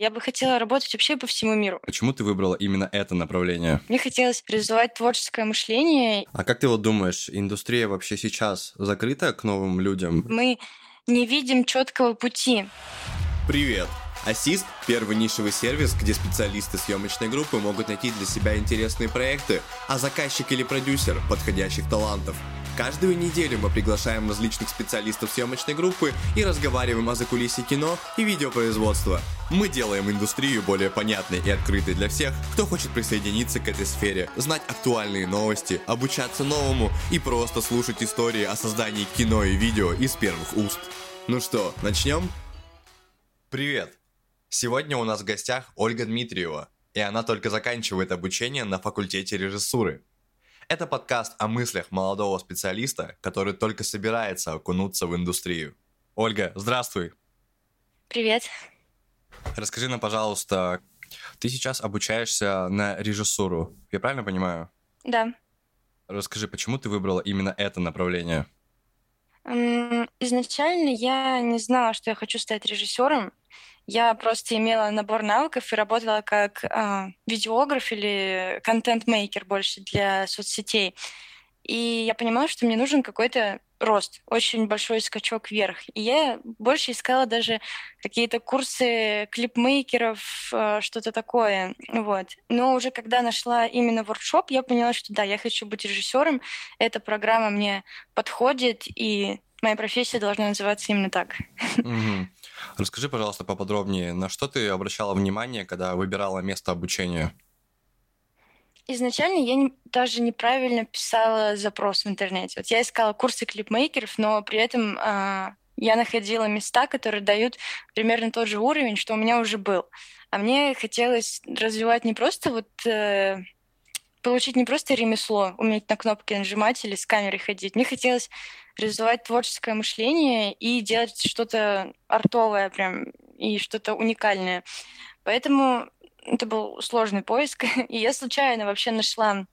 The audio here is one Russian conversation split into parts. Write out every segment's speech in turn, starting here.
Я бы хотела работать вообще по всему миру. Почему ты выбрала именно это направление? Мне хотелось развивать творческое мышление. А как ты вот думаешь, индустрия вообще сейчас закрыта к новым людям? Мы не видим четкого пути. Привет! Ассист – первый нишевый сервис, где специалисты съемочной группы могут найти для себя интересные проекты, а заказчик или продюсер – подходящих талантов. Каждую неделю мы приглашаем различных специалистов съемочной группы и разговариваем о закулисье кино и видеопроизводства. Мы делаем индустрию более понятной и открытой для всех, кто хочет присоединиться к этой сфере, знать актуальные новости, обучаться новому и просто слушать истории о создании кино и видео из первых уст. Ну что, начнем? Привет! Сегодня у нас в гостях Ольга Дмитриева, и она только заканчивает обучение на факультете режиссуры. Это подкаст о мыслях молодого специалиста, который только собирается окунуться в индустрию. Ольга, здравствуй! Привет! Расскажи нам, пожалуйста, ты сейчас обучаешься на режиссуру, я правильно понимаю? Да. Расскажи, почему ты выбрала именно это направление? Изначально я не знала, что я хочу стать режиссером. Я просто имела набор навыков и работала как э, видеограф или контент-мейкер больше для соцсетей. И я понимала, что мне нужен какой-то рост, очень большой скачок вверх. И я больше искала даже какие-то курсы клипмейкеров, э, что-то такое. Вот. Но уже когда нашла именно воркшоп, я поняла, что да, я хочу быть режиссером. Эта программа мне подходит, и моя профессия должна называться именно так. Угу. Расскажи, пожалуйста, поподробнее, на что ты обращала внимание, когда выбирала место обучения? Изначально я не, даже неправильно писала запрос в интернете. Вот я искала курсы клипмейкеров, но при этом э, я находила места, которые дают примерно тот же уровень, что у меня уже был. А мне хотелось развивать не просто вот э, получить не просто ремесло, уметь на кнопки нажимать или с камерой ходить. Мне хотелось развивать творческое мышление и делать что-то артовое прям и что-то уникальное. Поэтому это был сложный поиск. И я случайно вообще нашла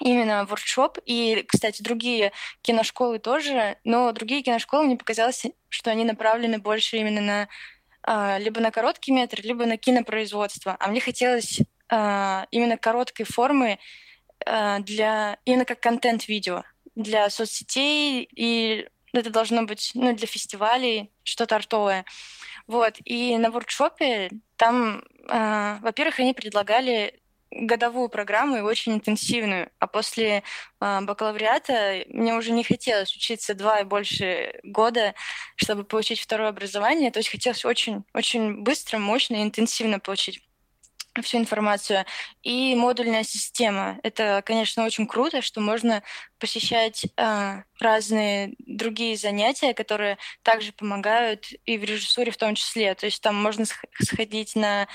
именно воркшоп. И, кстати, другие киношколы тоже. Но другие киношколы мне показалось, что они направлены больше именно на а, либо на короткий метр, либо на кинопроизводство. А мне хотелось а, именно короткой формы а, для именно как контент-видео для соцсетей, и это должно быть ну, для фестивалей, что-то артовое. Вот. И на воркшопе там, э, во-первых, они предлагали годовую программу и очень интенсивную. А после э, бакалавриата мне уже не хотелось учиться два и больше года, чтобы получить второе образование. То есть хотелось очень, очень быстро, мощно и интенсивно получить всю информацию. И модульная система. Это, конечно, очень круто, что можно посещать э, разные другие занятия, которые также помогают и в режиссуре в том числе. То есть там можно сходить на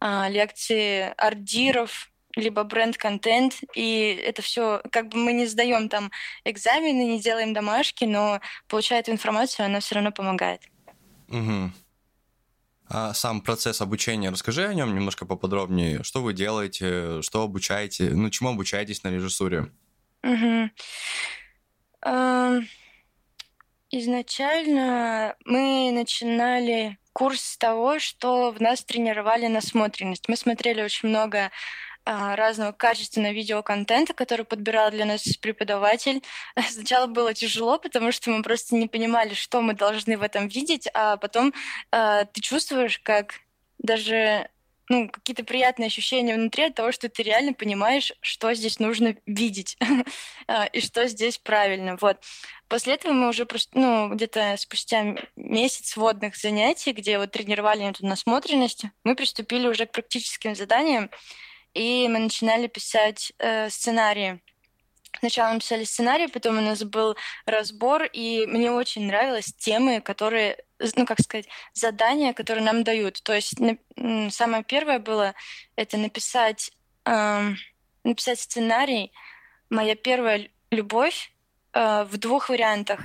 э, лекции ардиров, либо бренд-контент, и это все, как бы мы не сдаем там экзамены, не делаем домашки, но получая эту информацию, она все равно помогает. Угу. А сам процесс обучения, расскажи о нем немножко поподробнее. Что вы делаете, что обучаете, ну, чему обучаетесь на режиссуре? Угу. Изначально мы начинали курс с того, что в нас тренировали насмотренность. Мы смотрели очень много разного качественного видеоконтента, который подбирал для нас преподаватель. Сначала было тяжело, потому что мы просто не понимали, что мы должны в этом видеть, а потом э, ты чувствуешь, как даже ну, какие-то приятные ощущения внутри от того, что ты реально понимаешь, что здесь нужно видеть а, и что здесь правильно. Вот. После этого мы уже просто, ну, где-то спустя месяц водных занятий, где вот тренировали эту насмотренность, мы приступили уже к практическим заданиям, и мы начинали писать э, сценарии. Сначала мы писали сценарий, потом у нас был разбор, и мне очень нравились темы, которые, ну, как сказать, задания, которые нам дают. То есть на, самое первое было это написать, э, написать сценарий «Моя первая любовь» э, в двух вариантах.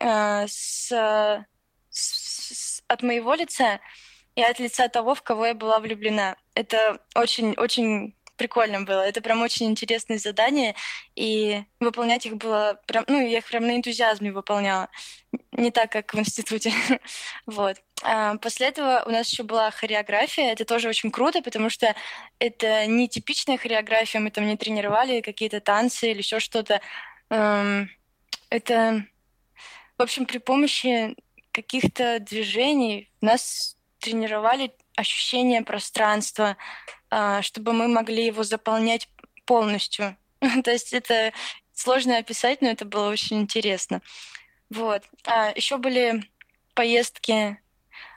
Э, с, с, с, от моего лица и от лица того, в кого я была влюблена. Это очень-очень прикольно было. Это прям очень интересные задания, и выполнять их было прям, ну, я их прям на энтузиазме выполняла. Не так, как в институте. вот. А после этого у нас еще была хореография. Это тоже очень круто, потому что это не типичная хореография. Мы там не тренировали какие-то танцы или еще что-то. Эм, это, в общем, при помощи каких-то движений нас тренировали ощущение пространства, а, чтобы мы могли его заполнять полностью. То есть это сложно описать, но это было очень интересно. Вот. А еще были поездки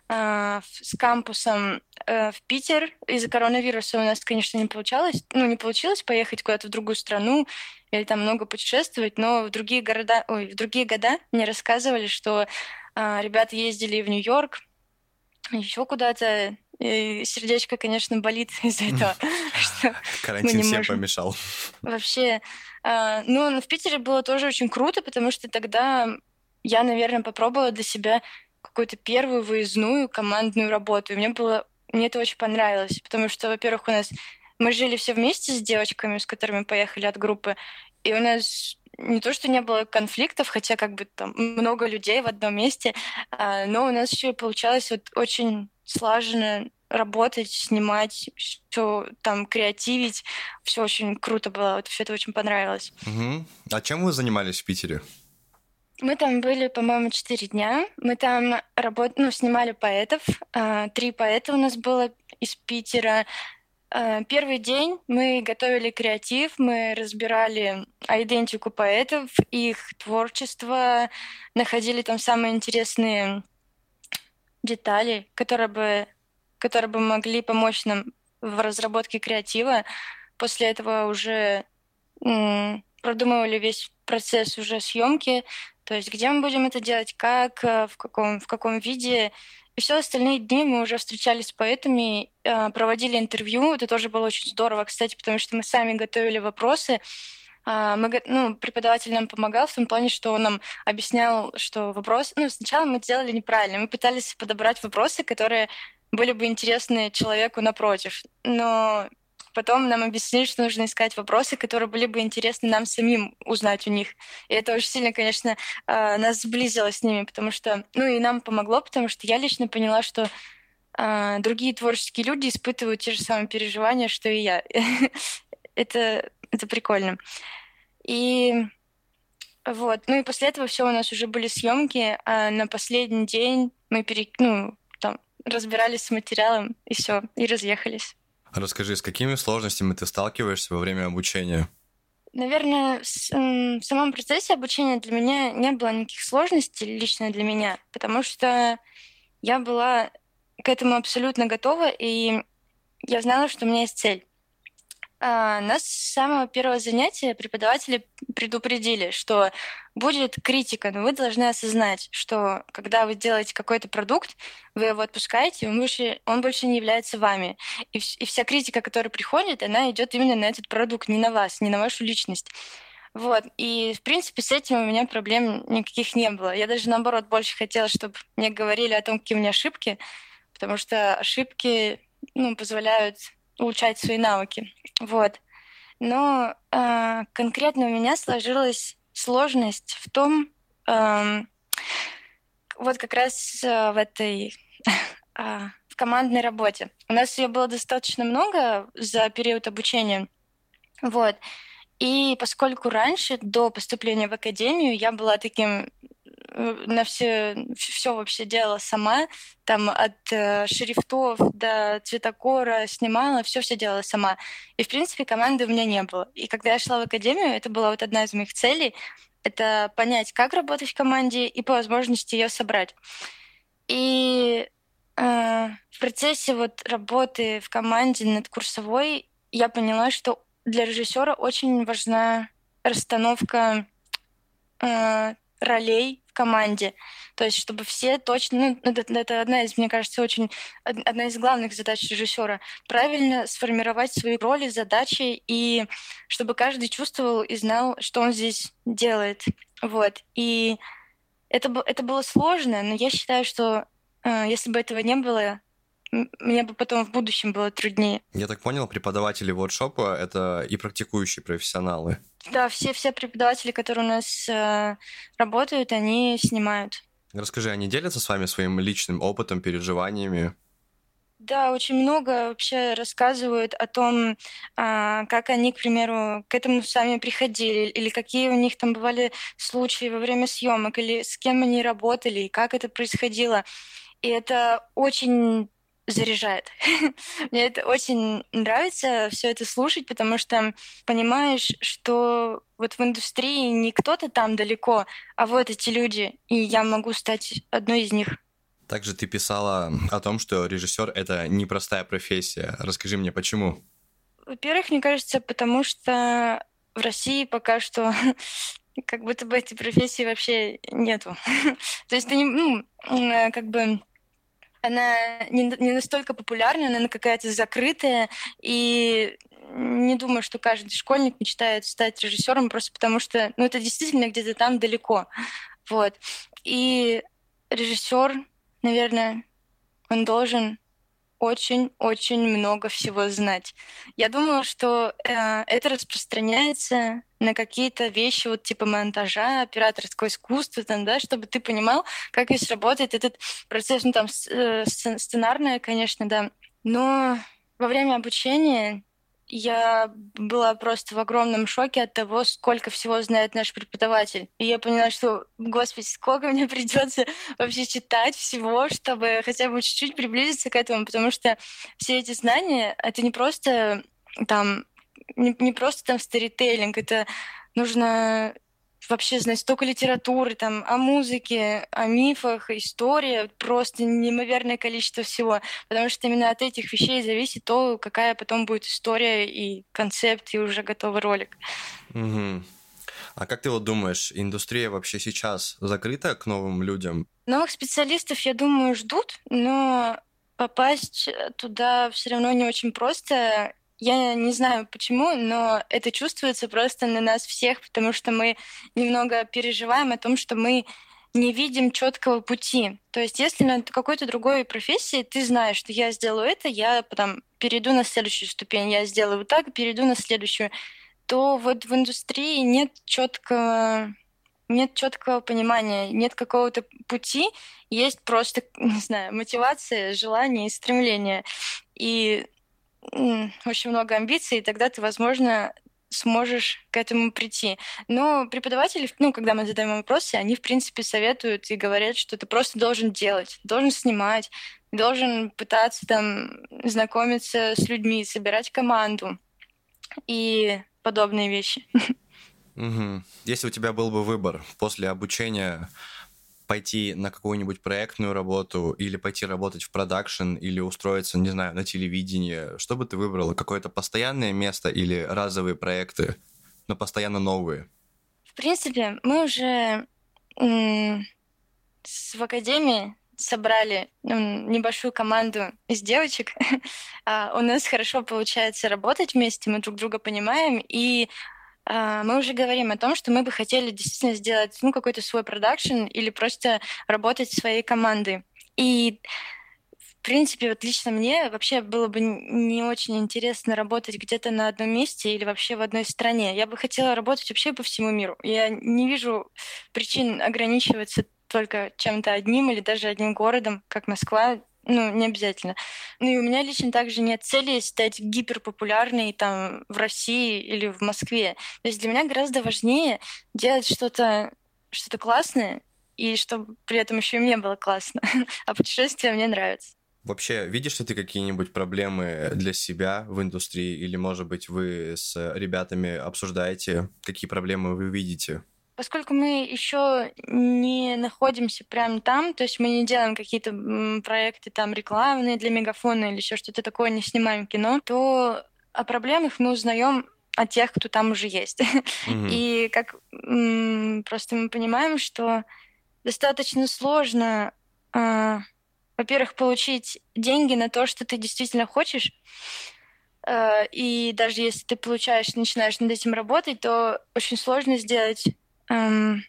а, с кампусом э, в Питер. Из-за коронавируса у нас, конечно, не получалось, ну, не получилось поехать куда-то в другую страну или там много путешествовать, но в другие города, ой, в другие года мне рассказывали, что а, ребята ездили в Нью-Йорк, еще куда-то. И сердечко, конечно, болит из-за этого. Карантин всем помешал. Вообще, а, ну, в Питере было тоже очень круто, потому что тогда я, наверное, попробовала для себя какую-то первую выездную командную работу. И мне было мне это очень понравилось, потому что, во-первых, у нас мы жили все вместе с девочками, с которыми поехали от группы, и у нас не то, что не было конфликтов, хотя как бы там много людей в одном месте, а, но у нас еще получалось вот очень слаженно работать, снимать, все там креативить, все очень круто было, вот все это очень понравилось. Угу. А чем вы занимались в Питере? Мы там были, по-моему, четыре дня. Мы там работ... ну, снимали поэтов. А, три поэта у нас было из Питера. Э, первый день мы готовили креатив, мы разбирали идентику поэтов, их творчество, находили там самые интересные детали, которые бы, которые бы могли помочь нам в разработке креатива. После этого уже продумывали весь процесс уже съемки, то есть где мы будем это делать, как, э, в каком, в каком виде, и все остальные дни мы уже встречались с поэтами, а, проводили интервью. Это тоже было очень здорово, кстати, потому что мы сами готовили вопросы. А, мы, ну, преподаватель нам помогал в том плане, что он нам объяснял, что вопрос... Ну, сначала мы делали неправильно. Мы пытались подобрать вопросы, которые были бы интересны человеку напротив. Но Потом нам объяснили, что нужно искать вопросы, которые были бы интересны нам самим узнать у них. И это очень сильно, конечно, а, нас сблизило с ними, потому что, ну и нам помогло, потому что я лично поняла, что а, другие творческие люди испытывают те же самые переживания, что и я. это, это прикольно. И вот. Ну и после этого все у нас уже были съемки, а на последний день мы пере... ну, там, разбирались с материалом, и все, и разъехались. Расскажи, с какими сложностями ты сталкиваешься во время обучения? Наверное, в самом процессе обучения для меня не было никаких сложностей лично для меня, потому что я была к этому абсолютно готова, и я знала, что у меня есть цель. А, нас с самого первого занятия преподаватели предупредили, что будет критика, но вы должны осознать, что когда вы делаете какой-то продукт, вы его отпускаете, он больше, не является вами. И, и вся критика, которая приходит, она идет именно на этот продукт, не на вас, не на вашу личность. Вот. И, в принципе, с этим у меня проблем никаких не было. Я даже, наоборот, больше хотела, чтобы мне говорили о том, какие у меня ошибки, потому что ошибки ну, позволяют улучшать свои навыки. Вот. Но э, конкретно у меня сложилась сложность в том, э, вот как раз э, в этой э, в командной работе. У нас ее было достаточно много за период обучения. Вот. И поскольку раньше, до поступления в академию, я была таким на все, все вообще делала сама, там от э, шрифтов до цветокора снимала, все все делала сама. И, в принципе, команды у меня не было. И когда я шла в академию, это была вот одна из моих целей, это понять, как работать в команде и по возможности ее собрать. И э, в процессе вот работы в команде над курсовой я поняла, что для режиссера очень важна расстановка э, ролей команде. То есть, чтобы все точно... Ну, это, это одна из, мне кажется, очень... Одна из главных задач режиссера. Правильно сформировать свои роли, задачи, и чтобы каждый чувствовал и знал, что он здесь делает. Вот. И это, это было сложно, но я считаю, что э, если бы этого не было, мне бы потом в будущем было труднее. Я так понял, преподаватели воркшопа — это и практикующие профессионалы. Да, все, все преподаватели, которые у нас э, работают, они снимают. Расскажи, они делятся с вами своим личным опытом, переживаниями? Да, очень много вообще рассказывают о том, а, как они, к примеру, к этому сами приходили, или какие у них там бывали случаи во время съемок, или с кем они работали, и как это происходило. И это очень заряжает. Мне это очень нравится все это слушать, потому что понимаешь, что вот в индустрии не кто-то там далеко, а вот эти люди, и я могу стать одной из них. Также ты писала о том, что режиссер это непростая профессия. Расскажи мне, почему? Во-первых, мне кажется, потому что в России пока что как будто бы этой профессии вообще нету. То есть ты не, ну, э, как бы она не, не настолько популярна, она какая-то закрытая, и не думаю, что каждый школьник мечтает стать режиссером просто потому что, ну, это действительно где-то там далеко, вот. И режиссер наверное, он должен очень-очень много всего знать. Я думаю, что э, это распространяется на какие-то вещи вот типа монтажа, операторского искусства, там, да, чтобы ты понимал, как весь работает этот процесс, ну там э, сценарное, конечно, да. Но во время обучения я была просто в огромном шоке от того, сколько всего знает наш преподаватель. И я поняла, что, господи, сколько мне придется вообще читать всего, чтобы хотя бы чуть-чуть приблизиться к этому, потому что все эти знания — это не просто там не, не просто там сторителлинг, это нужно вообще знать столько литературы, там, о музыке, о мифах, истории, просто неимоверное количество всего, потому что именно от этих вещей зависит то, какая потом будет история и концепт, и уже готовый ролик. Угу. А как ты вот думаешь, индустрия вообще сейчас закрыта к новым людям? Новых специалистов, я думаю, ждут, но попасть туда все равно не очень просто. Я не знаю почему, но это чувствуется просто на нас всех, потому что мы немного переживаем о том, что мы не видим четкого пути. То есть, если на какой-то другой профессии ты знаешь, что я сделаю это, я потом перейду на следующую ступень, я сделаю вот так, перейду на следующую, то вот в индустрии нет четкого нет четкого понимания, нет какого-то пути, есть просто, не знаю, мотивация, желание и стремление. И очень много амбиций, и тогда ты, возможно, сможешь к этому прийти. Но преподаватели, ну, когда мы задаем вопросы, они, в принципе, советуют и говорят, что ты просто должен делать, должен снимать, должен пытаться там знакомиться с людьми, собирать команду и подобные вещи. Угу. Если у тебя был бы выбор после обучения пойти на какую-нибудь проектную работу или пойти работать в продакшн или устроиться, не знаю, на телевидение, что бы ты выбрала? Какое-то постоянное место или разовые проекты, но постоянно новые? В принципе, мы уже м- в академии собрали ну, небольшую команду из девочек. а, у нас хорошо получается работать вместе, мы друг друга понимаем, и мы уже говорим о том, что мы бы хотели действительно сделать ну, какой-то свой продакшн или просто работать своей командой. И в принципе, вот лично мне вообще было бы не очень интересно работать где-то на одном месте или вообще в одной стране. Я бы хотела работать вообще по всему миру. Я не вижу причин ограничиваться только чем-то одним или даже одним городом, как Москва ну, не обязательно. Ну и у меня лично также нет цели стать гиперпопулярной там в России или в Москве. То есть для меня гораздо важнее делать что-то что классное, и чтобы при этом еще и мне было классно. а путешествия мне нравятся. Вообще, видишь ли ты какие-нибудь проблемы для себя в индустрии? Или, может быть, вы с ребятами обсуждаете, какие проблемы вы видите? Поскольку мы еще не находимся прямо там, то есть мы не делаем какие-то проекты там рекламные для мегафона или еще что-то такое, не снимаем кино, то о проблемах мы узнаем от тех, кто там уже есть. Mm-hmm. И как просто мы понимаем, что достаточно сложно, э, во-первых, получить деньги на то, что ты действительно хочешь. Э, и даже если ты получаешь, начинаешь над этим работать, то очень сложно сделать эм,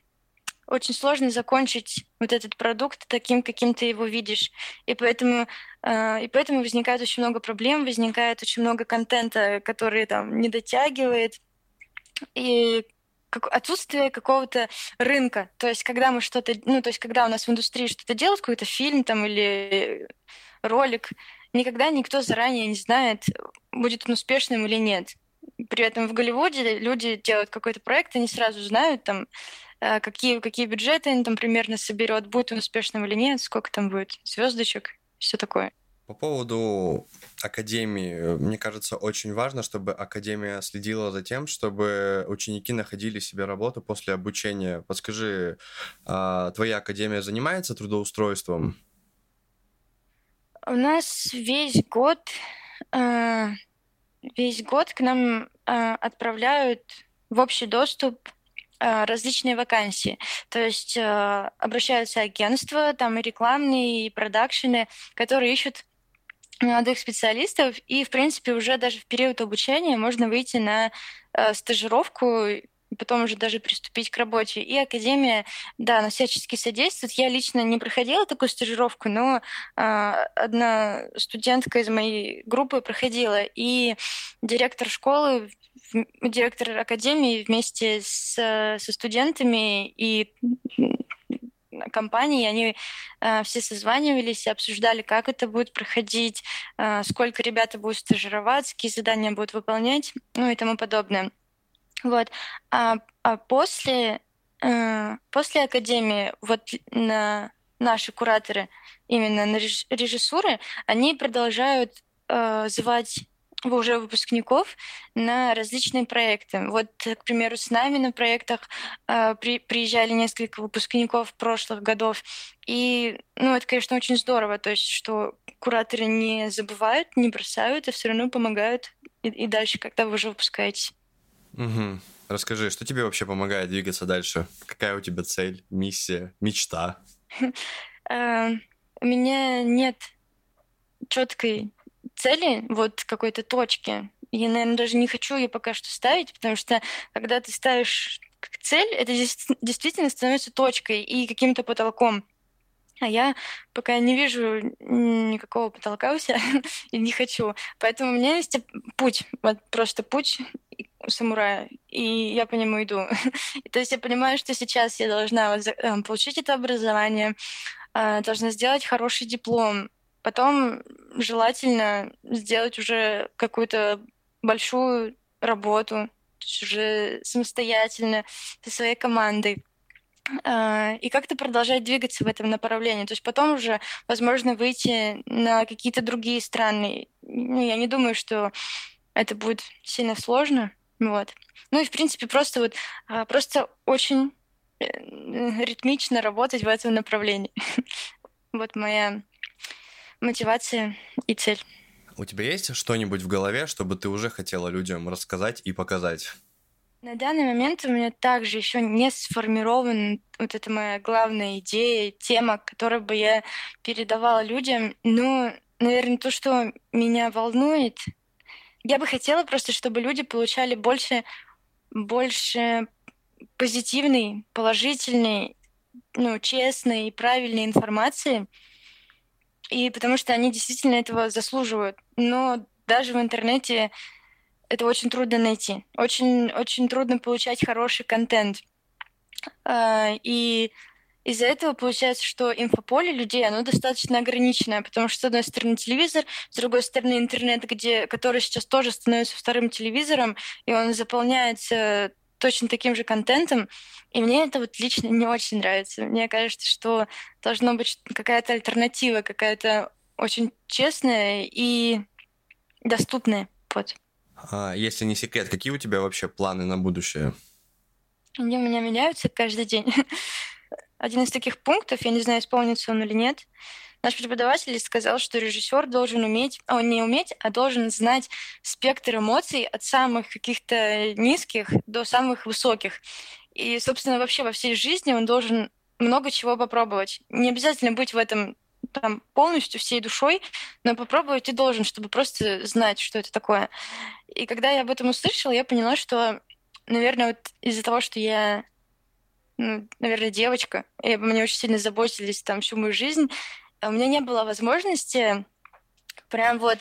очень сложно закончить вот этот продукт таким, каким ты его видишь. И поэтому, э, и поэтому возникает очень много проблем, возникает очень много контента, который там не дотягивает. И отсутствие какого-то рынка. То есть, когда мы что-то, ну, то есть, когда у нас в индустрии что-то делают, какой-то фильм там или ролик, никогда никто заранее не знает, будет он успешным или нет. При этом в Голливуде люди делают какой-то проект, они сразу знают, там, э, какие, какие бюджеты они там примерно соберет, будет он успешным или нет, сколько там будет звездочек, все такое. По поводу академии, мне кажется, очень важно, чтобы академия следила за тем, чтобы ученики находили себе работу после обучения. Подскажи, а, твоя академия занимается трудоустройством? У нас весь год, а, весь год к нам а, отправляют в общий доступ различные вакансии. То есть обращаются агентства, там и рекламные, и продакшены, которые ищут молодых специалистов, и, в принципе, уже даже в период обучения можно выйти на э, стажировку потом уже даже приступить к работе. И Академия, да, она всячески содействует. Я лично не проходила такую стажировку, но э, одна студентка из моей группы проходила, и директор школы директор академии вместе с, со студентами и компании, они э, все созванивались и обсуждали, как это будет проходить, э, сколько ребята будут стажироваться, какие задания будут выполнять, ну и тому подобное. Вот. А, а после, э, после академии вот на наши кураторы именно на режиссуры, они продолжают э, звать уже выпускников на различные проекты. Вот, к примеру, с нами на проектах э, при, приезжали несколько выпускников прошлых годов. И, ну, это, конечно, очень здорово, то есть, что кураторы не забывают, не бросают, а все равно помогают и, и дальше, когда вы уже выпускаетесь. Угу. Расскажи, что тебе вообще помогает двигаться дальше? Какая у тебя цель, миссия, мечта? Э, у меня нет четкой цели, вот какой-то точки. Я, наверное, даже не хочу ее пока что ставить, потому что когда ты ставишь цель, это действительно становится точкой и каким-то потолком. А я пока не вижу никакого потолка у себя и не хочу. Поэтому у меня есть путь, вот просто путь самурая, и я по нему иду. То есть я понимаю, что сейчас я должна э, получить это образование, а, должна сделать хороший диплом, Потом желательно сделать уже какую-то большую работу, уже самостоятельно, со своей командой. А, и как-то продолжать двигаться в этом направлении. То есть потом уже, возможно, выйти на какие-то другие страны. Ну, я не думаю, что это будет сильно сложно. Вот. Ну и, в принципе, просто вот а, просто очень э, ритмично работать в этом направлении. Вот моя мотивация и цель. У тебя есть что-нибудь в голове, чтобы ты уже хотела людям рассказать и показать? На данный момент у меня также еще не сформирован вот эта моя главная идея, тема, которую бы я передавала людям. Но, наверное, то, что меня волнует, я бы хотела просто, чтобы люди получали больше, больше позитивной, положительной, ну, честной и правильной информации — и потому что они действительно этого заслуживают. Но даже в интернете это очень трудно найти. Очень, очень трудно получать хороший контент. А, и из-за этого получается, что инфополе людей, оно достаточно ограниченное, потому что, с одной стороны, телевизор, с другой стороны, интернет, где, который сейчас тоже становится вторым телевизором, и он заполняется точно таким же контентом, и мне это вот лично не очень нравится. Мне кажется, что должна быть какая-то альтернатива, какая-то очень честная и доступная. Вот. А, если не секрет, какие у тебя вообще планы на будущее? Они у меня меняются каждый день. Один из таких пунктов, я не знаю, исполнится он или нет, Наш преподаватель сказал, что режиссер должен уметь, он не уметь, а должен знать спектр эмоций от самых каких-то низких до самых высоких. И, собственно, вообще во всей жизни он должен много чего попробовать. Не обязательно быть в этом там полностью всей душой, но попробовать ты должен, чтобы просто знать, что это такое. И когда я об этом услышала, я поняла, что, наверное, вот из-за того, что я ну, наверное, девочка, и обо мне очень сильно заботились там всю мою жизнь. У меня не было возможности прям вот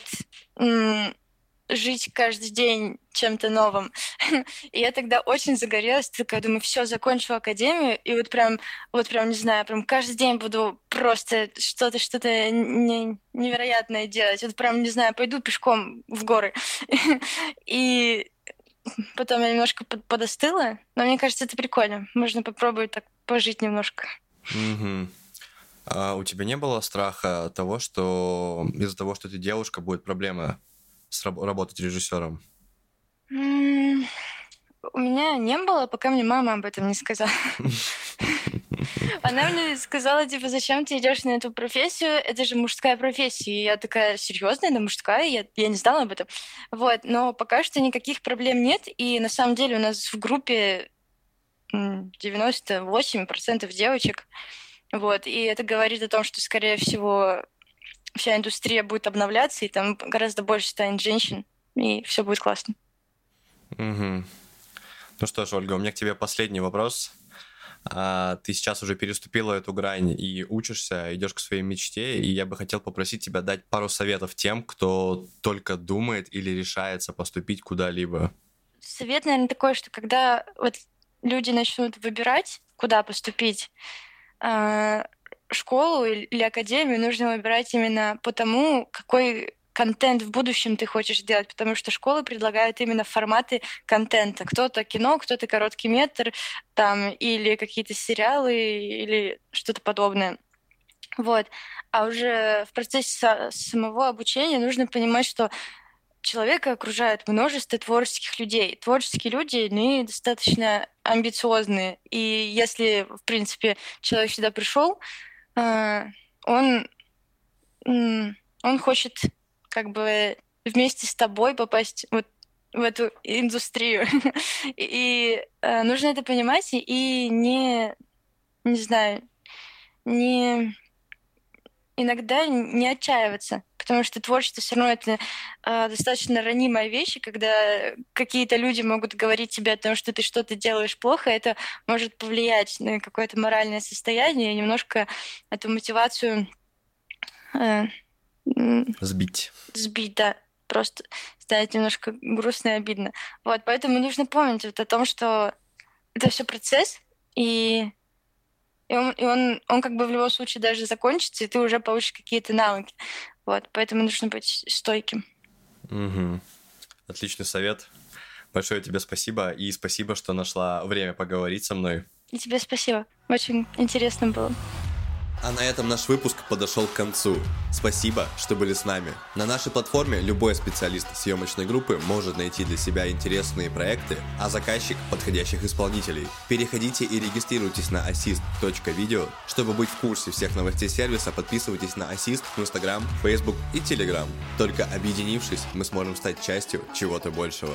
жить каждый день чем-то новым. и я тогда очень загорелась, такая, думаю, все, закончу академию, и вот прям, вот прям, не знаю, прям каждый день буду просто что-то, что-то не, невероятное делать. Вот прям, не знаю, пойду пешком в горы. и потом я немножко подостыла, но мне кажется, это прикольно. Можно попробовать так пожить немножко. А у тебя не было страха того, что из-за того, что ты девушка, будет проблема работать режиссером? У меня не было, пока мне мама об этом не сказала. Она мне сказала, типа, зачем ты идешь на эту профессию? Это же мужская профессия. И я такая, серьезно, это мужская? Я, я не знала об этом. Вот, но пока что никаких проблем нет. И на самом деле у нас в группе 98% девочек. Вот, и это говорит о том, что, скорее всего, вся индустрия будет обновляться, и там гораздо больше станет женщин, и все будет классно. Угу. Ну что ж, Ольга, у меня к тебе последний вопрос. А, ты сейчас уже переступила эту грань и учишься, идешь к своей мечте, и я бы хотел попросить тебя дать пару советов тем, кто только думает или решается поступить куда-либо. Совет, наверное, такой, что когда вот люди начнут выбирать, куда поступить, а, школу или академию нужно выбирать именно по тому, какой контент в будущем ты хочешь делать, потому что школы предлагают именно форматы контента. Кто-то кино, кто-то короткий метр, там, или какие-то сериалы, или что-то подобное. Вот. А уже в процессе самого обучения нужно понимать, что человека окружает множество творческих людей. Творческие люди, они достаточно амбициозные. И если, в принципе, человек сюда пришел, он, он хочет как бы вместе с тобой попасть вот в эту индустрию. и э, нужно это понимать и не, не знаю, не иногда не отчаиваться, потому что творчество все равно это э, достаточно ранимая вещь, и когда какие-то люди могут говорить тебе о том, что ты что-то делаешь плохо, это может повлиять на какое-то моральное состояние и немножко эту мотивацию э, сбить. Сбить, да. Просто стать немножко грустно и обидно. Вот, поэтому нужно помнить вот о том, что это все процесс, и и он, и он, он как бы в любом случае даже закончится, и ты уже получишь какие-то навыки. Вот, поэтому нужно быть стойким. Угу. Отличный совет. Большое тебе спасибо, и спасибо, что нашла время поговорить со мной. И тебе спасибо. Очень интересно было. А на этом наш выпуск подошел к концу. Спасибо, что были с нами. На нашей платформе любой специалист съемочной группы может найти для себя интересные проекты, а заказчик – подходящих исполнителей. Переходите и регистрируйтесь на assist.video. Чтобы быть в курсе всех новостей сервиса, подписывайтесь на Assist в Instagram, Facebook и Telegram. Только объединившись, мы сможем стать частью чего-то большего.